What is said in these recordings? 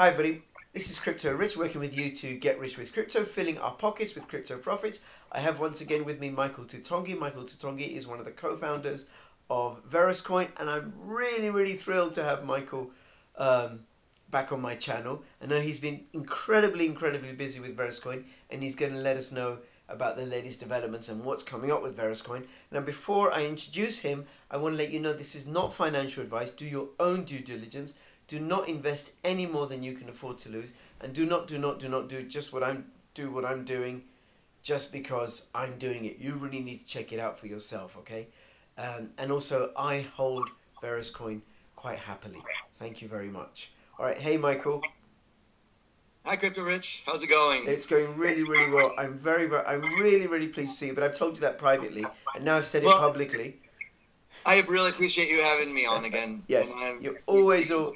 Hi, everybody. This is Crypto Rich working with you to get rich with crypto, filling our pockets with crypto profits. I have once again with me Michael Toutonghi. Michael Toutonghi is one of the co founders of Veruscoin, and I'm really, really thrilled to have Michael um, back on my channel. I know he's been incredibly, incredibly busy with Veruscoin, and he's going to let us know about the latest developments and what's coming up with Veruscoin. Now, before I introduce him, I want to let you know this is not financial advice. Do your own due diligence do not invest any more than you can afford to lose and do not do not do not do just what i'm do what i'm doing just because i'm doing it you really need to check it out for yourself okay um, and also i hold Veruscoin quite happily thank you very much all right hey michael Hi, Crypto Rich. How's it going? It's going really, really well. I'm very, very, I'm really, really pleased to see you. But I've told you that privately, and now I've said it publicly. I really appreciate you having me on again. yes, you're always, all,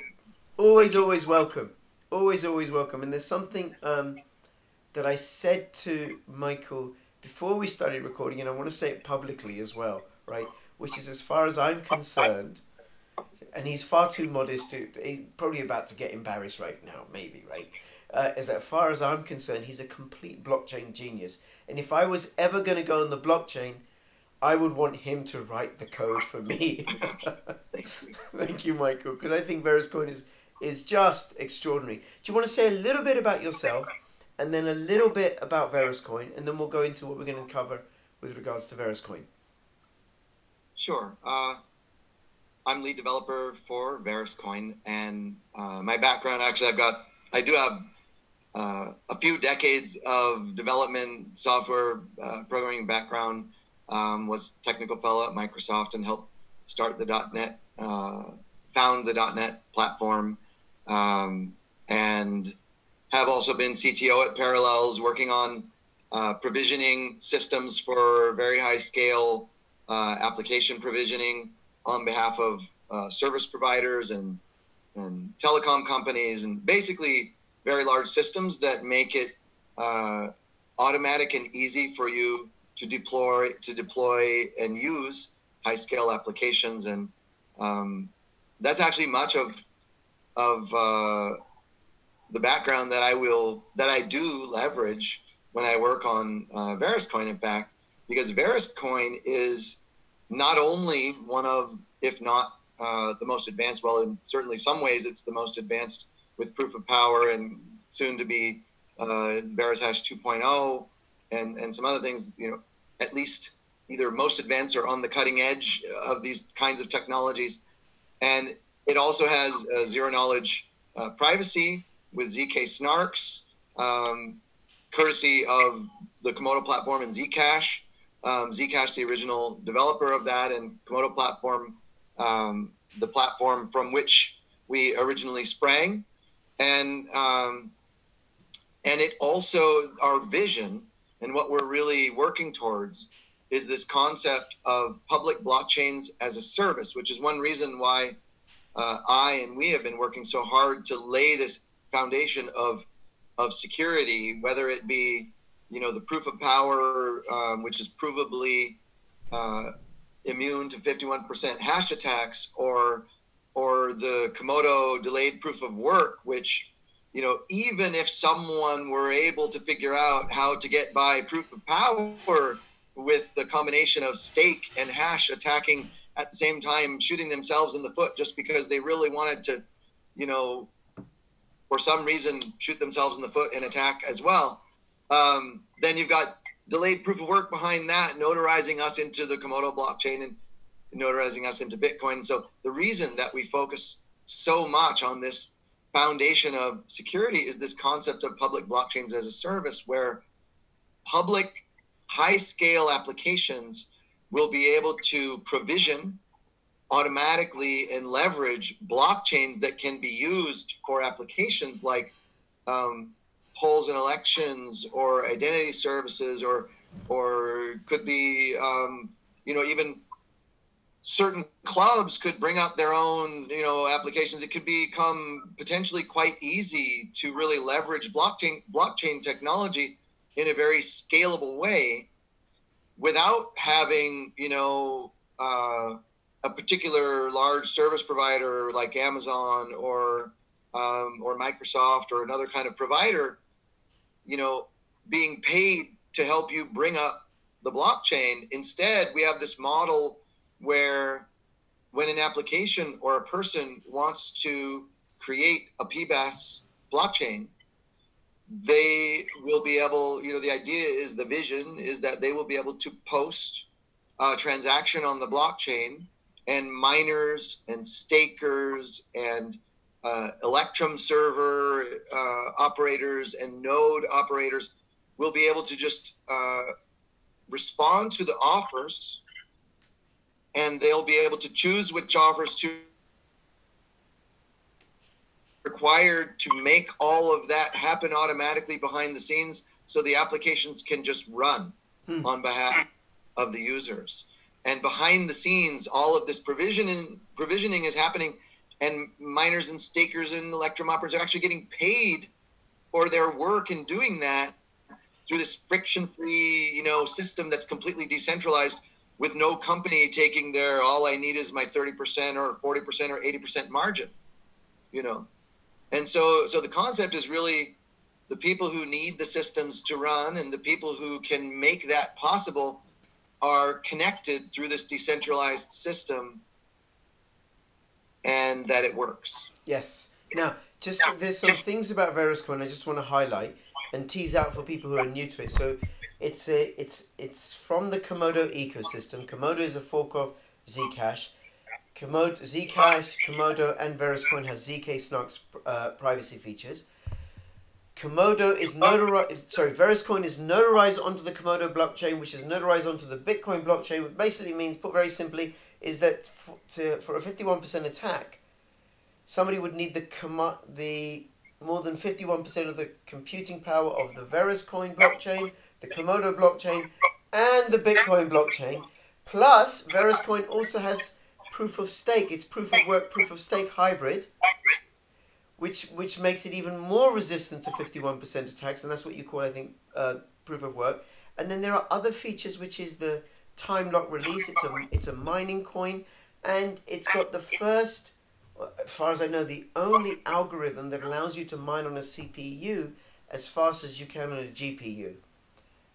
always, always welcome. Always, always welcome. And there's something um, that I said to Michael before we started recording, and I want to say it publicly as well, right? Which is, as far as I'm concerned, and he's far too modest to. He's probably about to get embarrassed right now, maybe, right? Uh, as far as I'm concerned, he's a complete blockchain genius. And if I was ever going to go on the blockchain, I would want him to write the code for me. Thank you, Michael, because I think Veruscoin is is just extraordinary. Do you want to say a little bit about yourself and then a little bit about Veruscoin, and then we'll go into what we're going to cover with regards to Veruscoin? Sure. Uh, I'm lead developer for Veruscoin, and uh, my background actually, I've got, I do have uh, a few decades of development, software uh, programming background. Um, was technical fellow at Microsoft and helped start the .NET, uh, found the .NET platform, um, and have also been CTO at Parallels, working on uh, provisioning systems for very high scale uh, application provisioning on behalf of uh, service providers and and telecom companies, and basically very large systems that make it uh, automatic and easy for you to deploy to deploy and use high scale applications. And um, that's actually much of of uh, the background that I will that I do leverage when I work on uh, Veruscoin. In fact, because Veruscoin is not only one of, if not uh, the most advanced, well, in certainly some ways, it's the most advanced with proof of power and soon to be uh, VerusHash 2.0 and and some other things. You know, at least either most advanced or on the cutting edge of these kinds of technologies, and it also has zero knowledge uh, privacy with zk-SNARKs, um, courtesy of the Komodo platform and Zcash. Um, Zcash, the original developer of that, and Komodo platform, um, the platform from which we originally sprang, and um, and it also our vision and what we're really working towards is this concept of public blockchains as a service, which is one reason why uh, I and we have been working so hard to lay this foundation of of security, whether it be you know the proof of power, um, which is provably uh, immune to 51% hash attacks, or or the Komodo delayed proof of work, which you know even if someone were able to figure out how to get by proof of power with the combination of stake and hash attacking at the same time shooting themselves in the foot just because they really wanted to, you know, for some reason shoot themselves in the foot and attack as well. Um, then you've got delayed proof of work behind that, notarizing us into the Komodo blockchain and notarizing us into Bitcoin. So the reason that we focus so much on this foundation of security is this concept of public blockchains as a service where public high scale applications will be able to provision automatically and leverage blockchains that can be used for applications like um, polls and elections or identity services or or could be um, you know even certain clubs could bring up their own you know applications. It could become potentially quite easy to really leverage blockchain blockchain technology in a very scalable way without having you know uh, a particular large service provider like Amazon or um, or Microsoft or another kind of provider, you know, being paid to help you bring up the blockchain. Instead, we have this model where when an application or a person wants to create a PBaaS blockchain, they will be able, you know, the idea is the vision is that they will be able to post a transaction on the blockchain and miners and stakers and uh, Electrum server uh, operators and node operators will be able to just uh, respond to the offers and they'll be able to choose which offers to required to make all of that happen automatically behind the scenes so the applications can just run hmm. on behalf of the users and behind the scenes all of this provisioning provisioning is happening and miners and stakers and electrum operators are actually getting paid for their work in doing that through this friction free you know system that's completely decentralized with no company taking their all i need is my 30% or 40% or 80% margin you know and so so the concept is really the people who need the systems to run and the people who can make that possible are connected through this decentralized system and that it works yes now just there's some things about Veruscoin I just want to highlight and tease out for people who are new to it. So it's a it's it's from the Komodo ecosystem. Komodo is a fork of Zcash. Komodo, Zcash, Komodo, and Veruscoin have zk SNARK's uh, privacy features. Komodo is notarized. Sorry, Veruscoin is notarized onto the Komodo blockchain, which is notarized onto the Bitcoin blockchain. Which basically means, put very simply, is that for, to, for a fifty-one percent attack, somebody would need the the more than 51% of the computing power of the Veruscoin blockchain, the Komodo blockchain, and the Bitcoin blockchain. Plus, Veruscoin also has proof of stake. It's proof of work, proof of stake hybrid, which which makes it even more resistant to 51% attacks, and that's what you call, I think, uh, proof of work. And then there are other features, which is the time lock release. It's a it's a mining coin, and it's got the first as far as I know, the only algorithm that allows you to mine on a CPU as fast as you can on a GPU.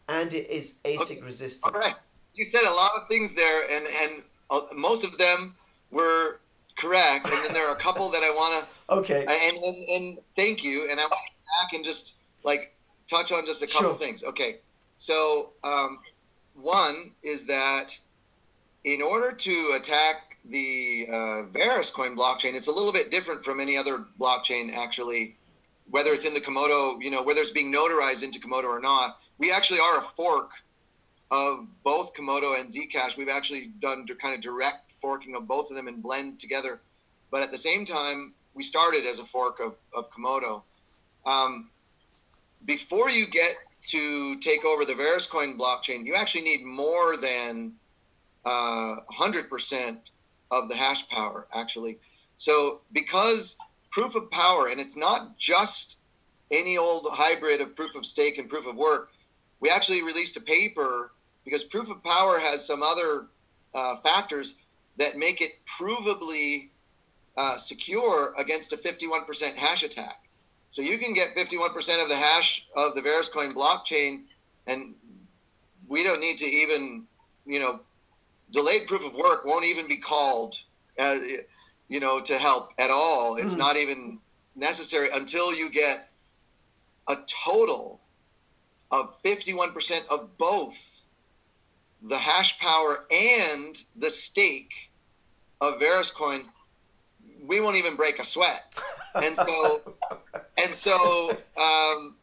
And it is ASIC okay. resistant. All right. You said a lot of things there, and, and uh, most of them were correct. And then there are a couple that I want to. Okay. And, and, and thank you. And I want to back and just like touch on just a couple sure. things. Okay. So, um, one is that in order to attack the uh, Veruscoin blockchain, it's a little bit different from any other blockchain, actually, whether it's in the Komodo, you know, whether it's being notarized into Komodo or not. We actually are a fork of both Komodo and Zcash. We've actually done kind of direct forking of both of them and blend together. But at the same time, we started as a fork of, of Komodo. Um, before you get to take over the Veruscoin blockchain, you actually need more than uh, 100% of the hash power, actually. So because proof of power, and it's not just any old hybrid of proof of stake and proof of work, we actually released a paper because proof of power has some other uh, factors that make it provably uh, secure against a 51% hash attack. So you can get 51% of the hash of the Veruscoin blockchain, and we don't need to even, you know, delayed proof of work won't even be called, as, you know, to help at all. It's mm. not even necessary until you get a total of 51% of both the hash power and the stake of Veruscoin. We won't even break a sweat. And so, and so, um,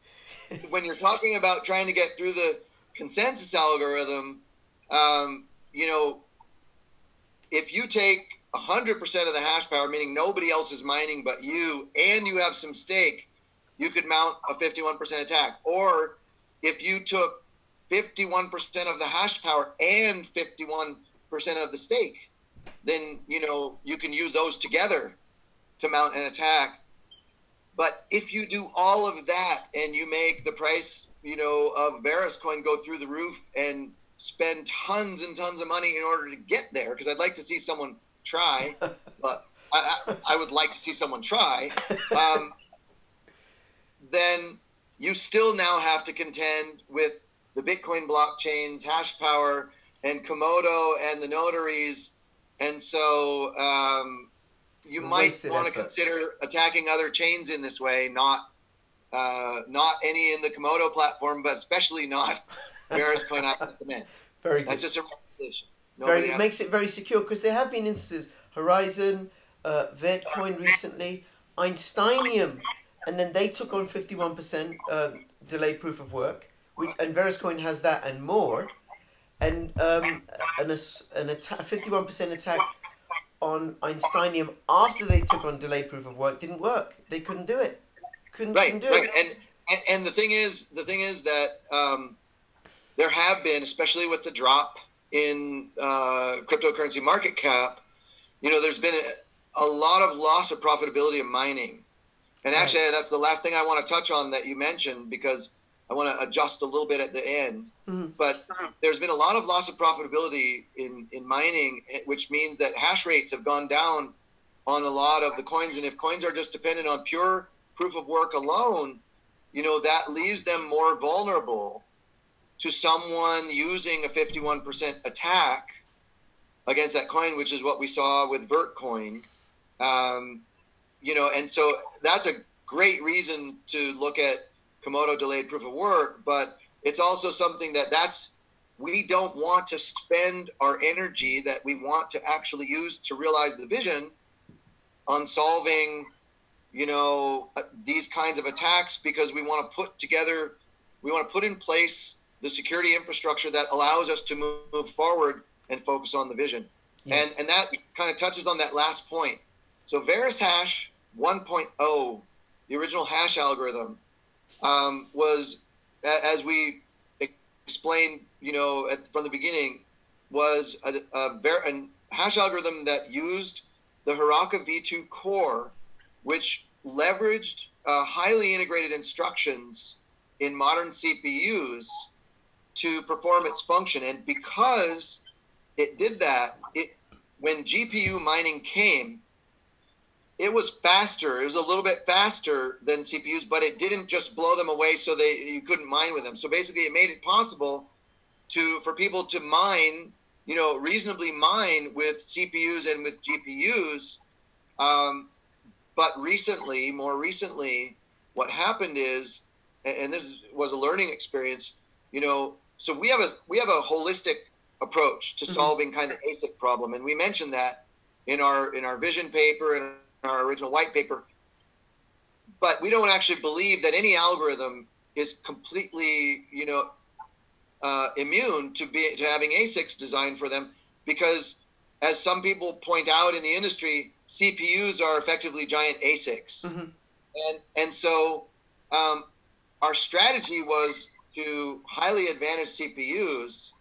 when you're talking about trying to get through the consensus algorithm, um, you know, if you take 100% of the hash power, meaning nobody else is mining but you, and you have some stake, you could mount a 51% attack. Or if you took 51% of the hash power and 51% of the stake, then you know you can use those together to mount an attack. But if you do all of that and you make the price, you know, of Veruscoin go through the roof and spend tons and tons of money in order to get there because I'd like to see someone try, but I, I, I would like to see someone try. Um, then you still now have to contend with the Bitcoin blockchains, hash power, and Komodo and the notaries. And so um, you might want to consider attacking other chains in this way, not uh, not any in the Komodo platform, but especially not Veruscoin at the mint. Very good. That's just a recommendation. Very, it makes it very secure because there have been instances, Horizen, uh, Vertcoin recently, Einsteinium, and then they took on 51% uh, delayed proof of work, which, and Veruscoin has that and more, and um, an, an attack, 51% attack on Einsteinium after they took on delayed proof of work didn't work. They couldn't do it. Couldn't, right, couldn't do right. it. And, and and the thing is, the thing is that um, there have been, especially with the drop in uh, cryptocurrency market cap, you know, there's been a, a, lot of loss of profitability of mining. And actually, right. that's the last thing I want to touch on that you mentioned because I want to adjust a little bit at the end. Mm-hmm. But there's been a lot of loss of profitability in, in mining, eh, which means that hash rates have gone down on a lot of the coins. And if coins are just dependent on pure proof of work alone, you know, that leaves them more vulnerable to someone using a 51% attack against that coin, which is what we saw with Vertcoin. Um, you know, and so that's a great reason to look at Komodo delayed proof of work, but it's also something that that's we don't want to spend our energy that we want to actually use to realize the vision on solving you know these kinds of attacks because we want to put together we want to put in place the security infrastructure that allows us to move forward and focus on the vision. Yes. And and that kind of touches on that last point. So Verus Hash 1.0, the original hash algorithm, um, was as we explained, you know, at, from the beginning, was a, a, a hash algorithm that used the Haraka V2 core, which leveraged uh, highly integrated instructions in modern CPUs to perform its function. And because it did that, it when GPU mining came, it was faster. It was a little bit faster than CPUs, but it didn't just blow them away so they you couldn't mine with them. So basically, it made it possible to for people to mine, you know, reasonably mine with CPUs and with GPUs. Um, but recently, more recently, what happened is, and this was a learning experience. You know, so we have a we have a holistic approach to mm-hmm. solving kind of ASIC problem, and we mentioned that in our in our vision paper and our original white paper. But we don't actually believe that any algorithm is completely, you know, uh, immune to be to having ASICs designed for them, because as some people point out in the industry, CPUs are effectively giant ASICs, mm-hmm. and and so um, our strategy was to highly advantage CPUs,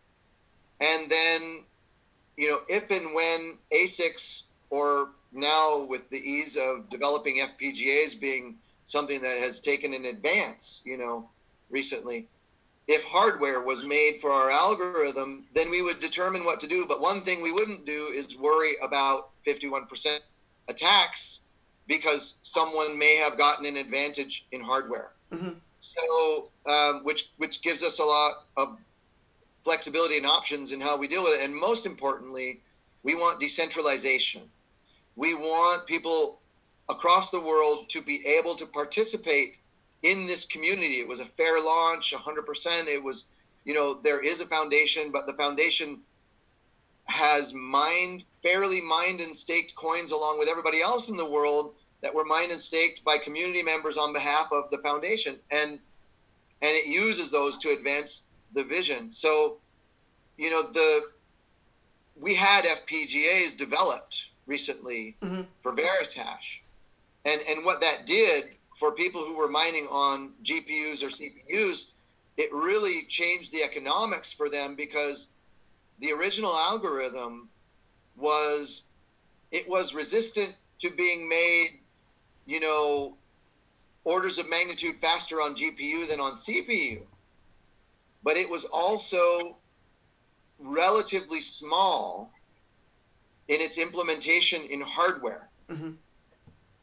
and then, you know, if and when ASICs or now with the ease of developing FPGAs being something that has taken an advance, you know, recently, if hardware was made for our algorithm, then we would determine what to do. But one thing we wouldn't do is worry about 51% attacks because someone may have gotten an advantage in hardware. Mm-hmm. So, um, which which gives us a lot of flexibility and options in how we deal with it. And most importantly, we want decentralization. We want people across the world to be able to participate in this community. It was a fair launch, 100%. It was, you know, there is a foundation, but the foundation has mined, fairly mined and staked coins along with everybody else in the world that were mined and staked by community members on behalf of the foundation and and it uses those to advance the vision so you know the we had fpgas developed recently mm-hmm. for Verus hash and and what that did for people who were mining on gpus or cpus it really changed the economics for them because the original algorithm was it was resistant to being made you know, orders of magnitude faster on GPU than on CPU. But it was also relatively small in its implementation in hardware. Mm-hmm.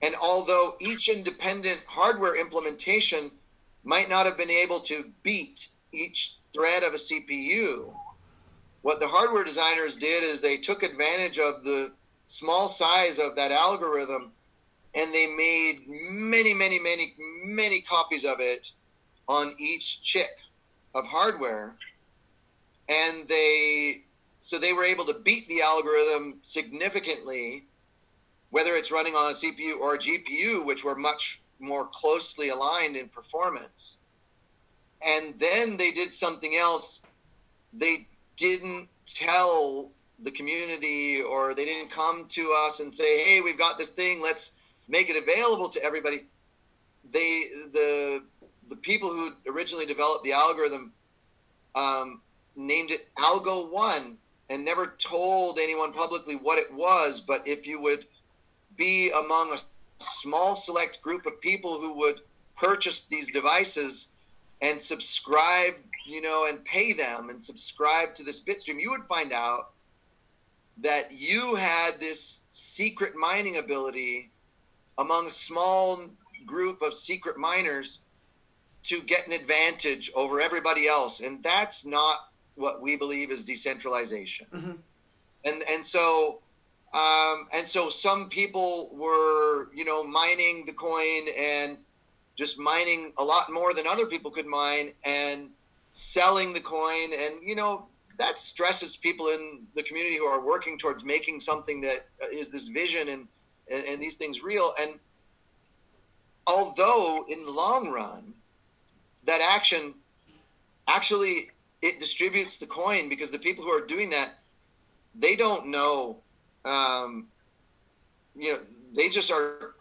And although each independent hardware implementation might not have been able to beat each thread of a CPU, what the hardware designers did is they took advantage of the small size of that algorithm and they made many, many, many, many copies of it on each chip of hardware. And they, so they were able to beat the algorithm significantly, whether it's running on a CPU or a GPU, which were much more closely aligned in performance. And then they did something else. They didn't tell the community or they didn't come to us and say, "Hey, we've got this thing. Let's make it available to everybody." They the the people who originally developed the algorithm um, named it Algo One and never told anyone publicly what it was. But if you would be among a small select group of people who would purchase these devices and subscribe, you know, and pay them and subscribe to this bitstream, you would find out that you had this secret mining ability among a small group of secret miners to get an advantage over everybody else and that's not what we believe is decentralization. Mm-hmm. and and so um, and so some people were you know mining the coin and just mining a lot more than other people could mine and selling the coin. And you know that stresses people in the community who are working towards making something that is this vision and and, and these things real. And although in the long run that action actually it distributes the coin because the people who are doing that they don't know um, you know they just are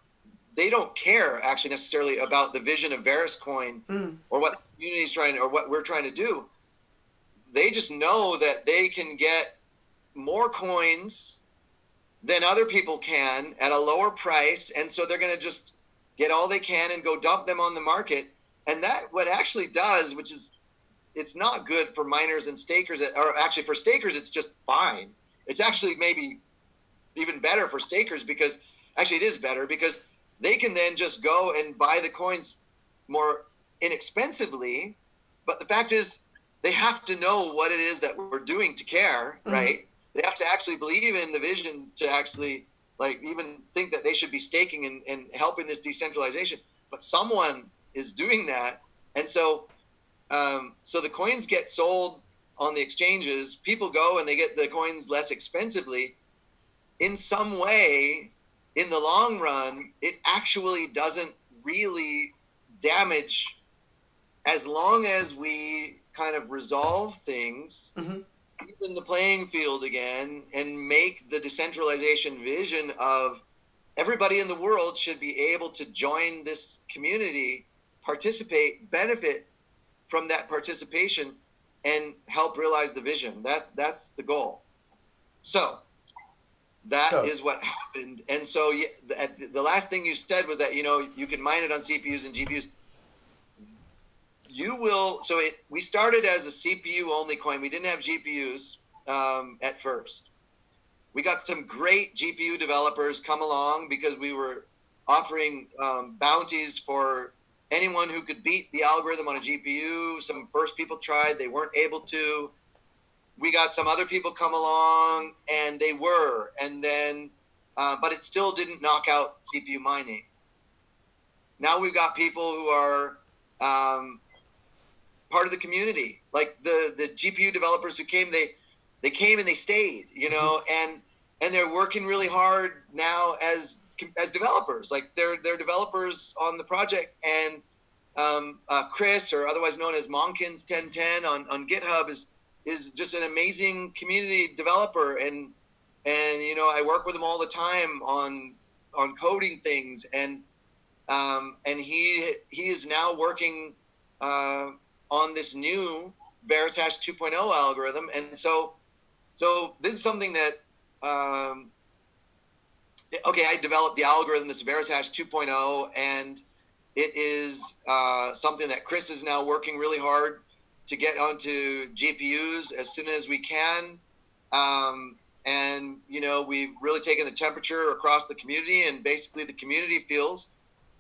they don't care actually necessarily about the vision of Verus coin Mm. or what the community is trying or what we're trying to do. They just know that they can get more coins than other people can at a lower price. And so they're going to just get all they can and go dump them on the market. And that what actually does which is it's not good for miners and stakers or actually for stakers it's just fine. It's actually maybe even better for stakers because actually it is better because they can then just go and buy the coins more inexpensively. But the fact is they have to know what it is that we're doing to care Mhm. right? They have to actually believe in the vision to actually like even think that they should be staking and, and helping this decentralization. But someone is doing that. And so um, so the coins get sold on the exchanges people go and they get the coins less expensively in some way in the long run it actually doesn't really damage as long as we kind of resolve things Mhm. even the playing field again and make the decentralization vision of everybody in the world should be able to join this community participate benefit from that participation and help realize the vision. That that's the goal. So that is So- what happened. And so the, the last thing you said was that you know you can mine it on cpus and gpus you will so it we started as a cpu only coin. We didn't have gpus um, at first. We got some great gpu developers come along because we were offering um, bounties for anyone who could beat the algorithm on a gpu some first people tried they weren't able to. We got some other people come along and they were and then uh, but it still didn't knock out cpu mining. Now we've got people who are um, part of the community like the the gpu developers who came they they came and they stayed you know and and they're working really hard now as as developers like they're they're developers on the project and um, uh, chris or otherwise known as monkins 1010 on on github is is just an amazing community developer. And and you know i work with him all the time on on coding things. And um, and he he is now working uh, on this new Verus Hash 2.0 algorithm, and so so this is something that um, okay, I developed the algorithm, this Verus Hash 2.0, and it is uh, something that Chris is now working really hard to get onto GPUs as soon as we can. Um, and you know we've really taken the temperature across the community, and basically the community feels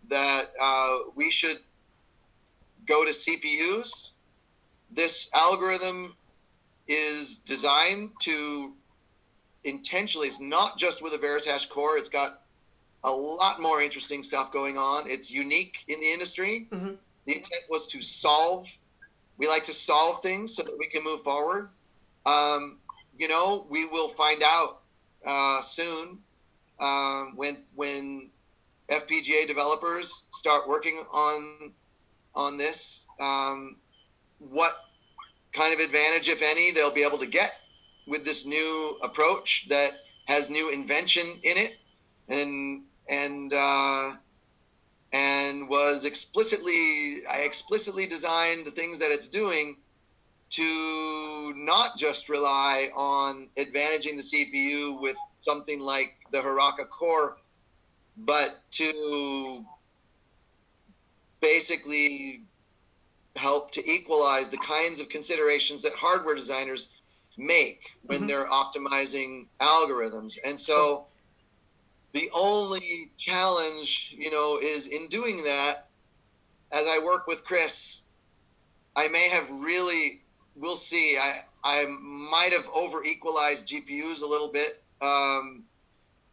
that uh, we should go to CPUs. This algorithm is designed to intentionally. It's not just with a VerusHash core. It's got a lot more interesting stuff going on. It's unique in the industry. Mhm. The intent was to solve. We like to solve things so that we can move forward. Um, you know, we will find out uh, soon um, when when FPGA developers start working on on this. Um, what kind of advantage, if any, they'll be able to get with this new approach that has new invention in it, and and uh, and was explicitly I explicitly designed the things that it's doing to not just rely on advantaging the CPU with something like the Haraka core, but to basically help to equalize the kinds of considerations that hardware designers make when Mhm. they're optimizing algorithms. And so the only challenge, you know, is in doing that, as I work with Chris, I may have really, we'll see. I, I might have over equalized GPUs a little bit. Um,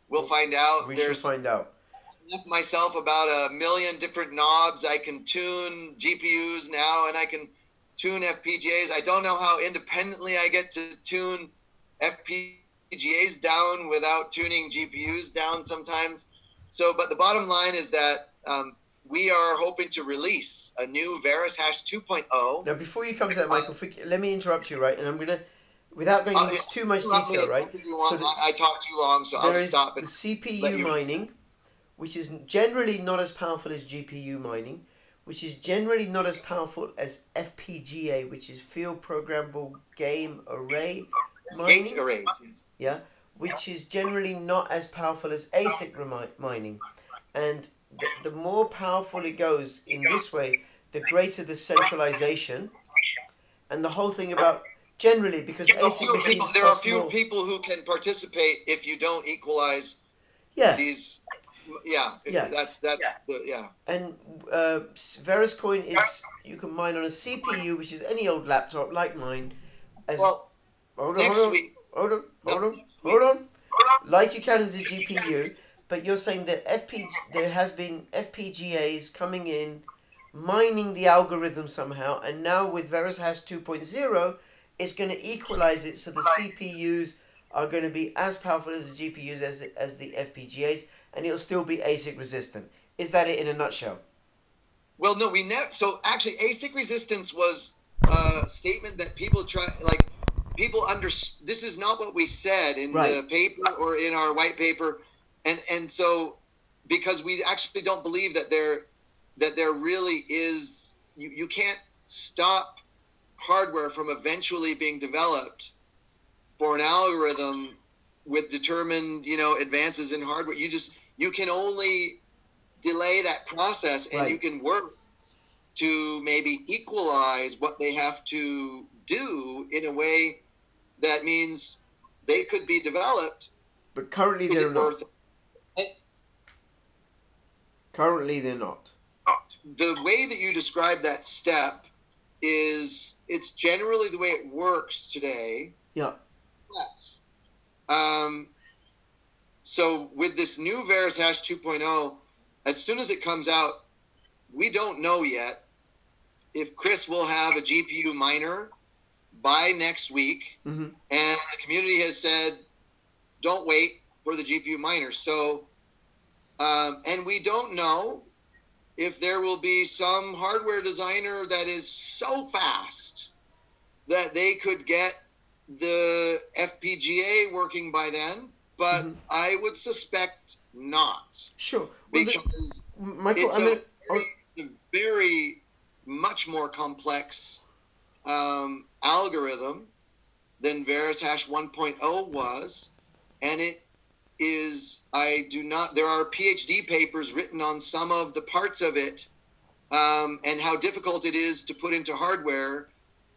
we'll find out. We There's should find out. left myself about a million different knobs. I can tune GPUs now, and I can tune FPGAs. I don't know how independently I get to tune FPGAs down without tuning GPUs down sometimes. So, but the bottom line is that um, we are hoping to release a new Verus Hash 2.0. Now, before you come to that, Michael, forg- let me interrupt you, right? And I'm gonna, without going Uh, into too much me detail, right? much as you want. So the- I, talk too long, so I'll There just is stop the it. let CPU you- mining, which is generally not as powerful as GPU mining, which is generally not as powerful as FPGA, which is field programmable game array mining. Gate arrays. yeah, which is generally not as powerful as ASIC remi- mining. And the, the more powerful it goes in this way, the greater the centralization. And the whole thing about generally, because are ASIC people, there are few more. people who can participate if you don't equalize Yeah, these yeah, Yeah. that's that's the yeah and uh, Veriscoin is you can mine on a CPU, which is any old laptop like mine. As, well hold on, next hold on, week hold on, hold on, hold on. Like you can as a GPU, but you're saying that FPG there has been FPGAs coming in, mining the algorithm somehow, and now with VerusHash 2.0, it's going to equalize it so the CPUs are going to be as powerful as the GPUs as as the FPGAs, and it'll still be ASIC resistant. Is that it in a nutshell? well no we never so actually asic resistance was a statement that people try like people under this is not what we said in the paper or in our white paper and and so because we actually don't believe that there that there really is you, you can't stop hardware from eventually being developed for an algorithm with determined you know advances in hardware you just you can only delay that process and Right. you can work to maybe equalize what they have to do in a way that means they could be developed But currently is they're not. worth Currently they're not. the way that you describe that step is it's generally the way it works today Yeah. Yes. Um, so with this new Verus Hash 2.0, as soon as it comes out, we don't know yet if Chris will have a GPU miner by next week, Mhm. and the community has said, "Don't wait for the GPU miner." So, um, and we don't know if there will be some hardware designer that is so fast that they could get the FPGA working by then, but Mhm. I would suspect not Sure. Well, the, because Michael, it's I'm a gonna, oh, very, very much more complex um, algorithm than Verus Hash 1.0 was, and it is. I do not. There are PhD papers written on some of the parts of it, um, and how difficult it is to put into hardware.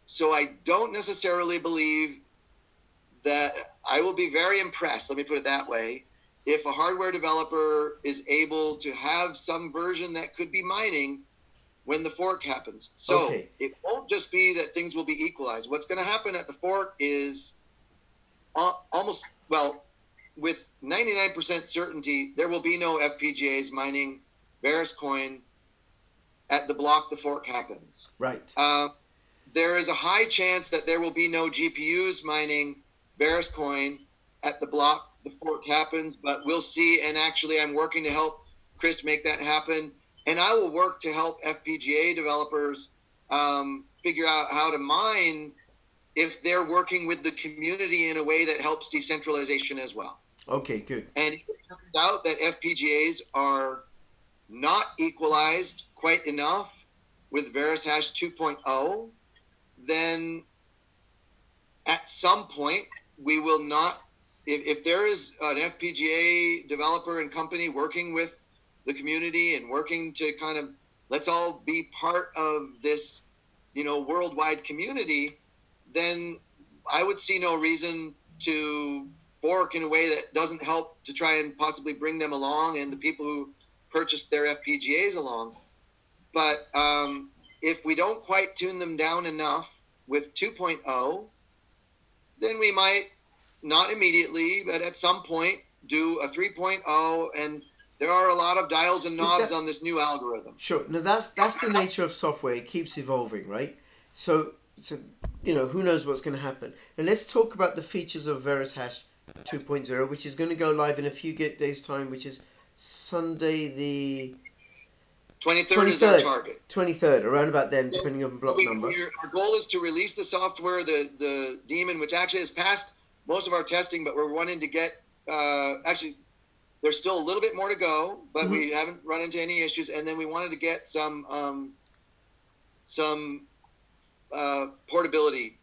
So I don't necessarily believe that I will be very impressed. Let me put it that way. If a hardware developer is able to have some version that could be mining when the fork happens. So Okay. it won't just be that things will be equalized. What's going to happen at the fork is almost, well, with 99% certainty, there will be no FPGAs mining Verus coin at the block the fork happens. Right. Uh, there is a high chance that there will be no GPUs mining Verus coin at the block the fork happens, but we'll see. And actually, I'm working to help Chris make that happen. And I will work to help FPGA developers um, figure out how to mine if they're working with the community in a way that helps decentralization as well. Okay, good. And if it turns out that FPGAs are not equalized quite enough with Verus Hash 2.0, then at some point we will not. If, if there is an FPGA developer and company working with the community and working to kind of let's all be part of this, you know, worldwide community, then I would see no reason to fork in a way that doesn't help to try and possibly bring them along and the people who purchased their FPGAs along. But um, if we don't quite tune them down enough with 2.0, then we might not immediately, but at some point do a 3.0. And there are a lot of dials and knobs that- on this new algorithm. Sure. Now that's that's the nature of software. It keeps evolving, right? So so you know who knows what's going to happen. And let's talk about the features of Verus Hash 2.0, which is going to go live in a few days time, which is Sunday the 23rd is our 23rd. target. 23rd, around about then, depending on block we, number. our goal is to release the software, the the daemon, which actually has passed most of our testing, but we're wanting to get. Uh, actually, there's still a little bit more to go, but we haven't run into any issues. And then we wanted to get some um, some uh, portability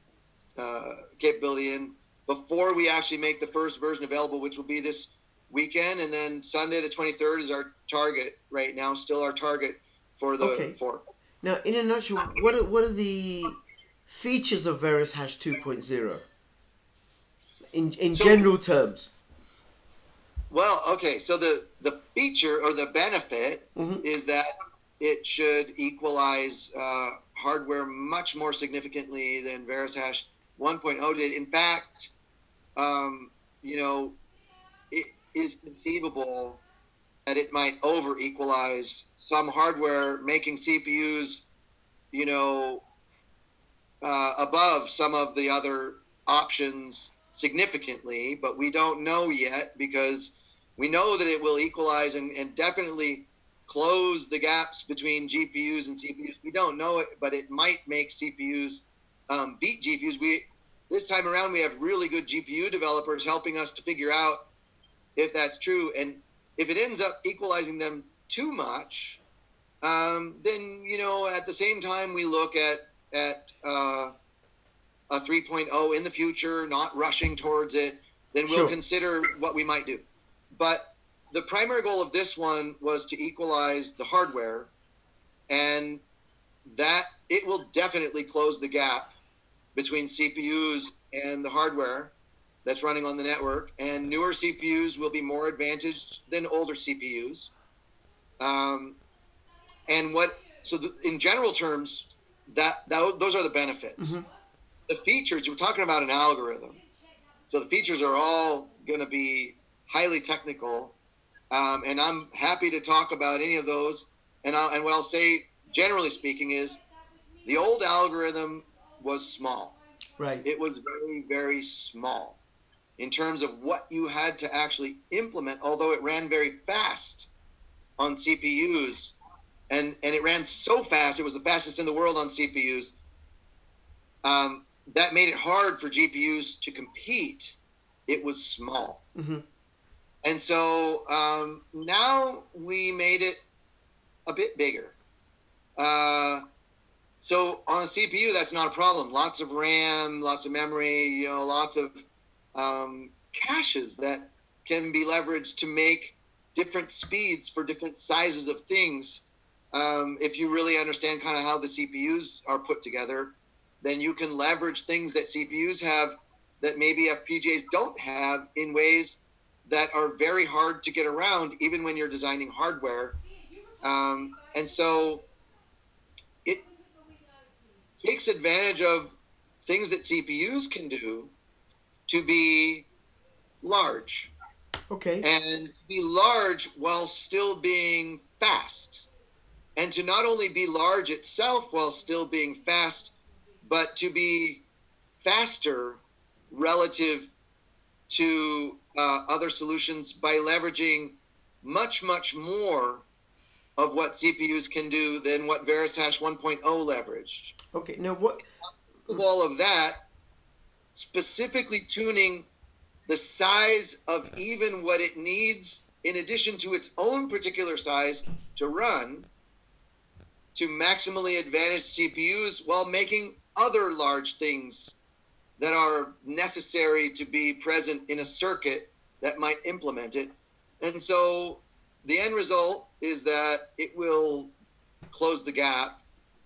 uh, capability in before we actually make the first version available, which will be this weekend. And then Sunday, the 23rd, is our target right now. Still our target for the Okay. Now, in a nutshell, what are, what are the features of Verus Hash 2.0? In, in So- general terms. Well, okay. So the the feature or the benefit Mhm. is that it should equalize uh, hardware much more significantly than Verus Hash 1.0 did. In fact, um, you know, it is conceivable that it might over equalize some hardware, making CPUs, you know, uh, above some of the other options significantly, but we don't know yet because we know that it will equalize and, and definitely close the gaps between GPUs and CPUs. We don't know it, but it might make CPUs um, beat GPUs. We this time around we have really good GPU developers helping us to figure out if that's true, and if it ends up equalizing them too much, um, then you know at the same time we look at at uh, a 3.0 in the future, not rushing towards it, then we'll Sure. consider what we might do. But the primary goal of this one was to equalize the hardware, and that it will definitely close the gap between CPUs and the hardware that's running on the network. And newer CPUs will be more advantaged than older CPUs. Um, and what so the, in general terms, that, that those are the benefits. Mhm. The features we're talking about an algorithm, so the features are all going to be highly technical, um, and I'm happy to talk about any of those. And I'll, and what I'll say, generally speaking, is the old algorithm was small. Right. It was very very small in terms of what you had to actually implement. Although it ran very fast on CPUs, and and it ran so fast, it was the fastest in the world on CPUs. Um, that made it hard for GPUs to compete. It was small. hmm And so um, now we made it a bit bigger. Uh, so on a CPU, that's not a problem. Lots of RAM, lots of memory, you know, lots of um, caches that can be leveraged to make different speeds for different sizes of things. Um, if you really understand kind of how the CPUs are put together, then you can leverage things that CPUs have that maybe FPGAs don't have in ways that are very hard to get around, even when you're designing hardware. Um, and so it takes advantage of things that CPUs can do to be large. Okay. And be large while still being fast. And to not only be large itself while still being fast, but to be faster relative to uh, other solutions by leveraging much, much more of what CPUs can do than what VerusHash 1.0 leveraged. Okay, now what? Of all of that, specifically tuning the size of even what it needs in addition to its own particular size to run to maximally advantage CPUs while making other large things that are necessary to be present in a circuit that might implement it. And so the end result is that it will close the gap.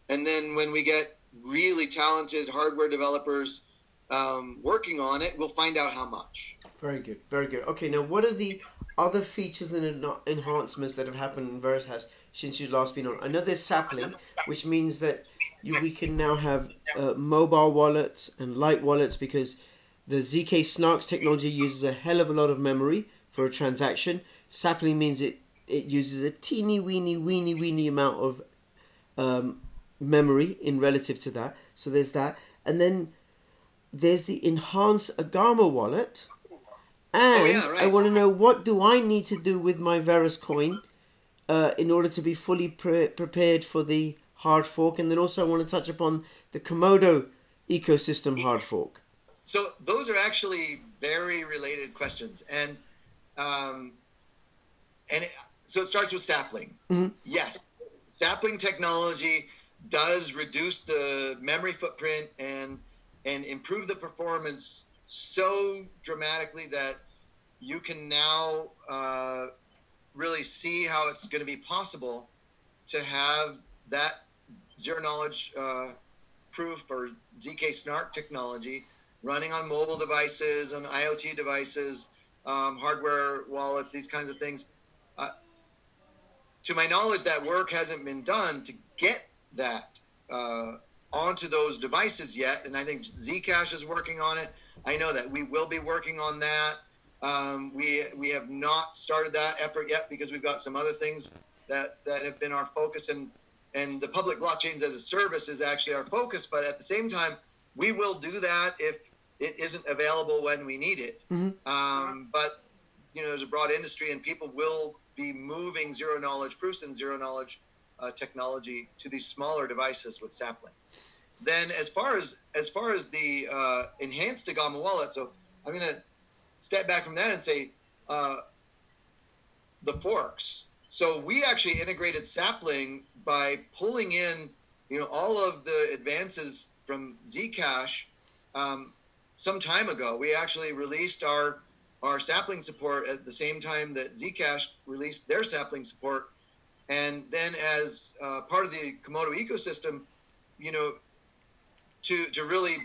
And then when we get really talented hardware developers um, working on it, we'll find out how much. Very good, very good. Okay, now what are the other features and en- enhancements that have happened in VerusHash since you've last been on? I know there's sapling, which means that you, we can now have uh, mobile wallets and light wallets because the zk-SNARKs technology uses a hell of a lot of memory for a transaction. Sapling means it, it uses a teeny weeny weeny weeny amount of um, memory in relative to that. So there's that. And then there's the Enhance Agama wallet. And Oh, yeah, right. I want to know what do I need to do with my Verus coin uh, in order to be fully pre- prepared for the hard fork. And then also I want to touch upon the Komodo ecosystem hard fork. So those are actually very related questions, and um, and it, so it starts with sapling. Yes, sapling technology does reduce the memory footprint and and improve the performance so dramatically that you can now uh, really see how it's going to be possible to have that zero knowledge uh, proof or zk-SNARK technology running on mobile devices, on IoT devices, um, hardware wallets, these kinds of things. Uh, to my knowledge, that work hasn't been done to get that uh, onto those devices yet, and I think Zcash is working on it. I know that we will be working on that. Um, we we have not started that effort yet because we've got some other things that that have been our focus, and and the public blockchains as a service is actually our focus. But at the same time, we will do that if it isn't available when we need it. Um, but you know, there's a broad industry, and people will be moving zero knowledge proofs and zero knowledge uh, technology to these smaller devices with sapling. Then, as far as as far as the uh, enhanced Agama wallet, so I'm to step back from that and say uh, the forks. So we actually integrated sapling by pulling in, you know, all of the advances from Zcash um, some time ago. We actually released our our sapling support at the same time that Zcash released their sapling support, and then as uh, part of the Komodo ecosystem, you know, to to really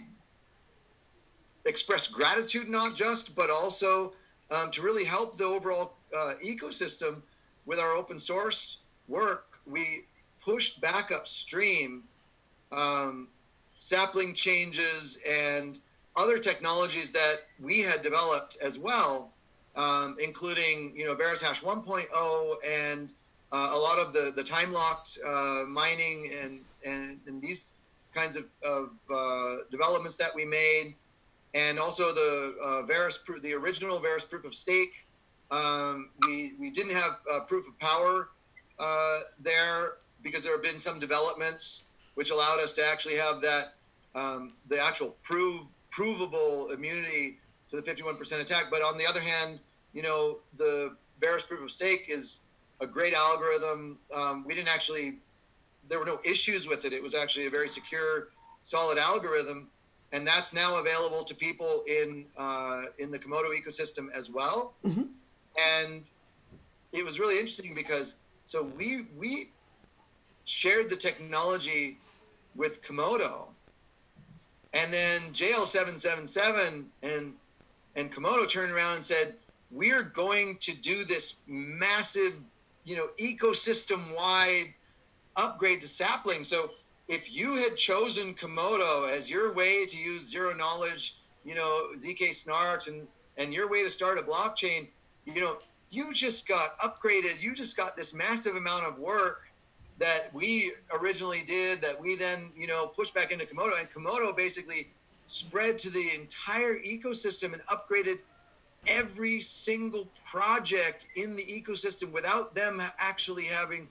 express gratitude not just but also um, to really help the overall uh, ecosystem with our open source work we pushed back upstream um, sapling changes and other technologies that we had developed as well um, including you know VerusHash 1.0 and uh, a lot of the the time locked uh, mining and, and and these kinds of, of uh, developments that we made and also the uh, proof- the original Verus proof of stake. Um, we we didn't have uh, proof of power uh, there because there have been some developments which allowed us to actually have that um, the actual prove provable immunity to the 51% attack. But on the other hand, you know the Verus proof of stake is a great algorithm. Um, we didn't actually there were no issues with it. It was actually a very secure, solid algorithm and that's now available to people in uh, in the Komodo ecosystem as well. And it was really interesting because so we we shared the technology with Komodo, and then JL777 and and Komodo turned around and said, "We're going to do this massive, you know, ecosystem-wide upgrade to sapling." So if you had chosen Komodo as your way to use zero knowledge, you know, zk-SNARKs and and your way to start a blockchain, you know, you just got upgraded. You just got this massive amount of work that we originally did that we then, you know, pushed back into Komodo and Komodo basically spread to the entire ecosystem and upgraded every single project in the ecosystem without them actually having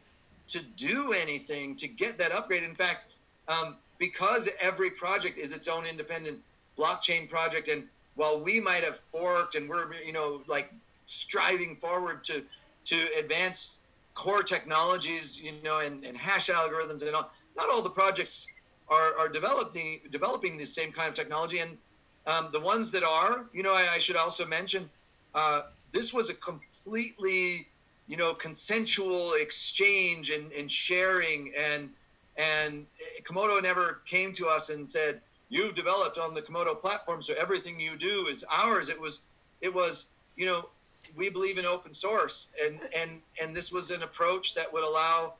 to do anything to get that upgrade. In fact, um, because every project is its own independent blockchain project, and while we might have forked and we're you know like striving forward to to advance core technologies, you know, and, and hash algorithms and all, not all the projects are, are developing developing the same kind of technology, and um, the ones that are, you know, I, I should also mention, uh, this was a completely, you know, consensual exchange and, and sharing, and and Komodo never came to us and said, "You've developed on the Komodo platform, so everything you do is ours." It was, it was, you know, we believe in open source, and and and this was an approach that would allow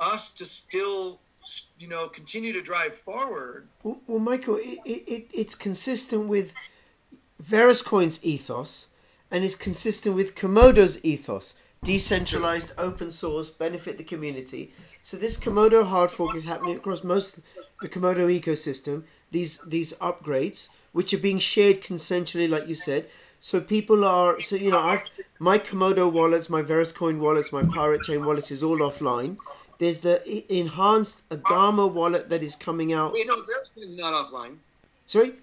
us to still you know continue to drive forward. Well, well michael it, it, it's consistent with veruscoin's ethos and it's consistent with komodo's ethos decentralized open source benefit the community so this komodo hard fork is happening across most the komodo ecosystem these these upgrades which are being shared consensually like you said so people are so you know I've my Komodo wallets, my Veruscoin wallets, my Pirate Chain wallets is all offline. There's the enhanced Agama wallet that is coming out. Wait, no, Veruscoin's not offline. Sorry.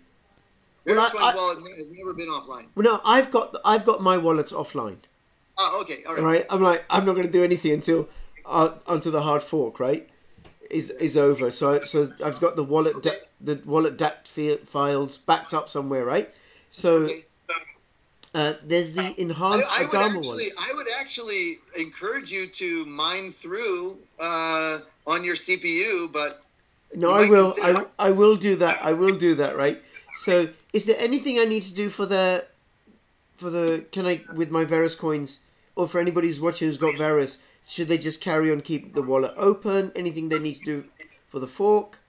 Veruscoin's well, wallet has never been offline. Well, no, I've got I've got my wallets offline. Oh, okay, all right. Right, I'm like I'm not going to do anything until uh, until the hard fork, right? Is is over. So so I've got the wallet okay. the wallet DAT files backed up somewhere, right? So. Okay uh, there's the enhanced I, I would actually, one. I would actually encourage you to mine through uh, on your CPU, but no, I will. I, I will do that. I will do that. Right. So, is there anything I need to do for the for the can I with my Verus coins or for anybody who's watching who's got Verus? Should they just carry on keep the wallet open? Anything they need to do for the fork?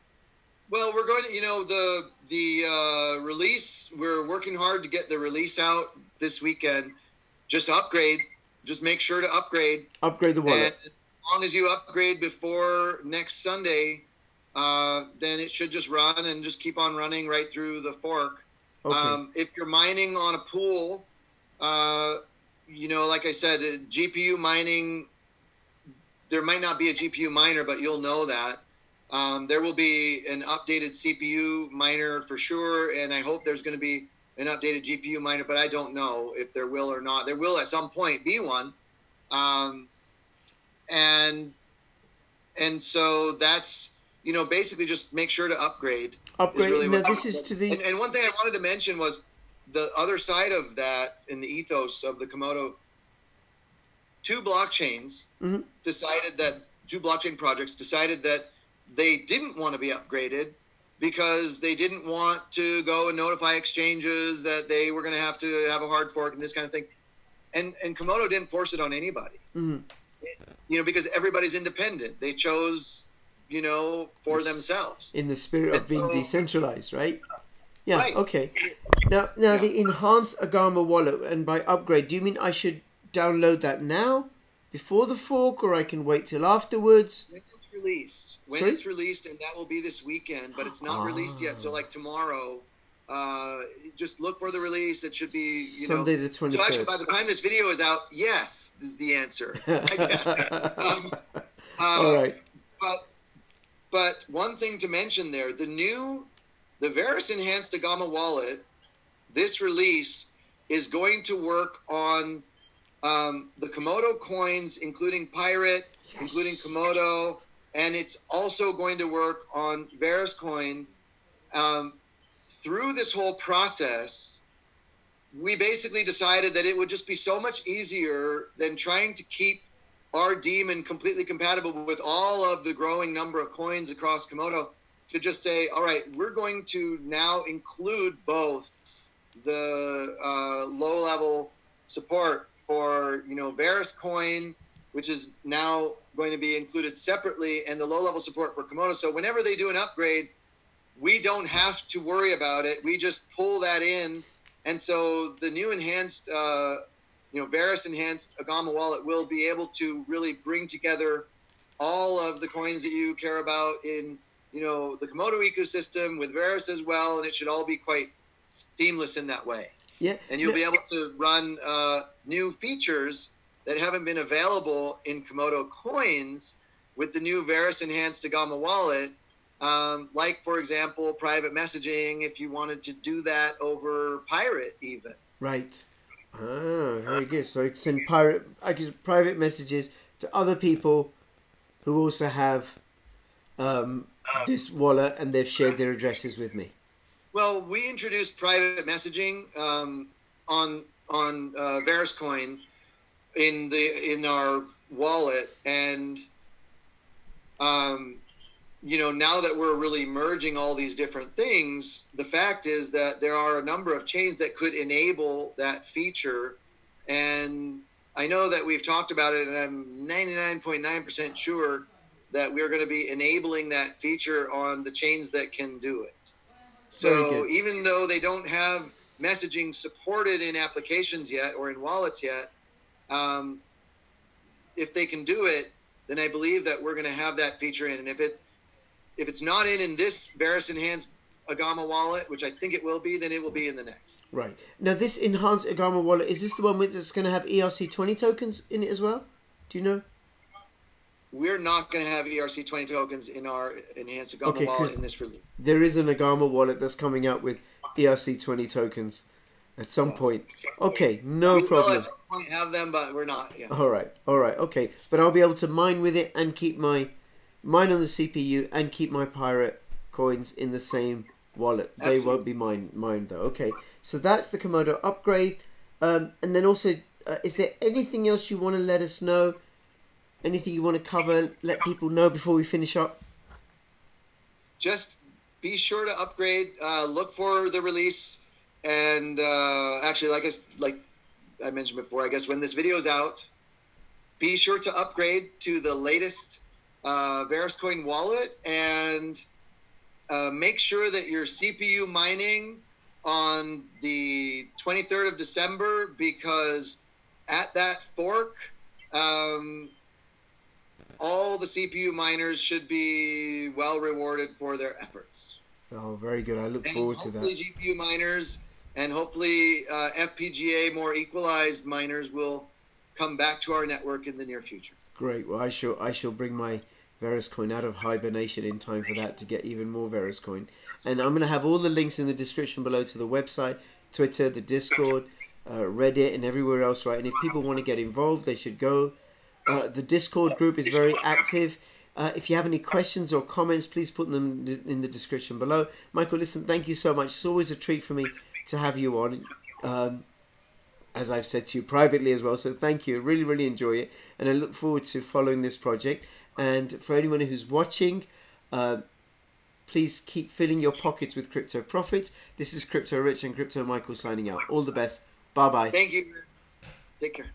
Well, we're going to, you know, the the uh, release. We're working hard to get the release out this weekend. Just upgrade. Just make sure to upgrade. Upgrade the wallet. And as long as you upgrade before next Sunday, uh, then it should just run and just keep on running right through the fork. Okay. Um, if you're mining on a pool, uh, you know, like I said, uh, GPU mining, there might not be a GPU miner, but you'll know that. Um, there will be an updated CPU miner for sure, and I hope there's going to be an updated GPU miner, but I don't know if there will or not. There will at some point be one, um, and and so that's you know basically just make sure to upgrade. Upgrade. Really no, this is to the. And, and, one thing I wanted to mention was the other side of that in the ethos of the Komodo. Two blockchains mm-hmm. decided that two blockchain projects decided that they didn't want to be upgraded because they didn't want to go and notify exchanges that they were going to have to have a hard fork and this kind of thing. And and Komodo didn't force it on anybody. Mm-hmm. You know, because everybody's independent. They chose, you know, for themselves. In the spirit of being so, decentralized, right? Yeah. Right. Okay. Now, now yeah. the enhanced Agama wallet, and by upgrade, do you mean I should download that now, before the fork, or I can wait till afterwards? When it's released. When Sorry? it's released, and that will be this weekend, but it's not oh. released yet. So like tomorrow, uh, just look for the release. It should be you Sunday know, the twenty. So actually, by the time this video is out, yes, is the answer. I guess. um, uh, All right. But but one thing to mention there, the new the Verus enhanced Agama wallet, this release is going to work on um, the Komodo coins, including Pirate, yes. including Komodo, and it's also going to work on Veruscoin. Um, through this whole process, we basically decided that it would just be so much easier than trying to keep our daemon completely compatible with all of the growing number of coins across Komodo to just say, all right, we're going to now include both the uh, low level support for you know Verus coin, which is now going to be included separately, and the low level support for Komodo. So whenever they do an upgrade, we don't have to worry about it. We just pull that in, and so the new enhanced, uh, you know, Verus enhanced Agama wallet will be able to really bring together all of the coins that you care about in you know the Komodo ecosystem with Verus as well, and it should all be quite seamless in that way. Yeah, and you'll yeah. be able to run uh, new features that haven't been available in Komodo coins with the new Verus enhanced Agama wallet. Um, like for example, private messaging. If you wanted to do that over Pirate, even right. Ah, very good. So I can send pirate, I can private messages to other people who also have um, this wallet and they've shared their addresses with me. Well, we introduced private messaging um, on on uh, Veruscoin in the in our wallet, and um, you know now that we're really merging all these different things, the fact is that there are a number of chains that could enable that feature, and I know that we've talked about it, and I'm 99.9% sure that we're going to be enabling that feature on the chains that can do it. So even though they don't have messaging supported in applications yet or in wallets yet, um, if they can do it, then I believe that we're going to have that feature in. And if it if it's not in in this Verus enhanced Agama wallet, which I think it will be, then it will be in the next. Right. Now, this enhanced Agama wallet, is this the one with, that's going to have ERC20 tokens in it as well? Do you know? We're not going to have ERC20 tokens in our enhanced Agama Okay, wallet in this release. There is an Agama wallet that's coming out with ERC20 tokens at some point. Okay, no we will problem. at some point have them, but we're not. Yes. All right, all right, okay. But I'll be able to mine with it and keep my mine on the CPU and keep my pirate coins in the same wallet. They won't be mine mined though. Okay, so that's the Komodo upgrade. Um, and then also, uh, is there anything else you want to let us know? Anything you want to cover? Let people know before we finish up. just be sure to upgrade. Uh, look for the release, and uh, actually, like I like I mentioned before, I guess when this video is out, be sure to upgrade to the latest uh, Veruscoin wallet, and uh, make sure that you're CPU mining on the 23rd of December because at that fork. Um, all the CPU miners should be well rewarded for their efforts. Oh, very good. I look And forward to that. hopefully. GPU miners and hopefully uh, FPGA more equalized miners will come back to our network in the near future. Great. Well, I shall I shall bring my Verus coin out of hibernation in time for that to get even more Verus coin. And I'm going to have all the links in the description below to the website, Twitter, the Discord, uh, Reddit, and everywhere else. Right. And if people want to get involved, they should go. Uh, the Discord group is very active. Uh, if you have any questions or comments, please put them in the description below. Michael, listen, thank you so much. It's always a treat for me to have you on. Um, as I've said to you privately as well. So thank you. I really, really enjoy it. And I look forward to following this project. And for anyone who's watching, uh, please keep filling your pockets with crypto profit. This is Crypto Rich and Crypto Michael signing out. All the best. Bye bye. Thank you. Take care.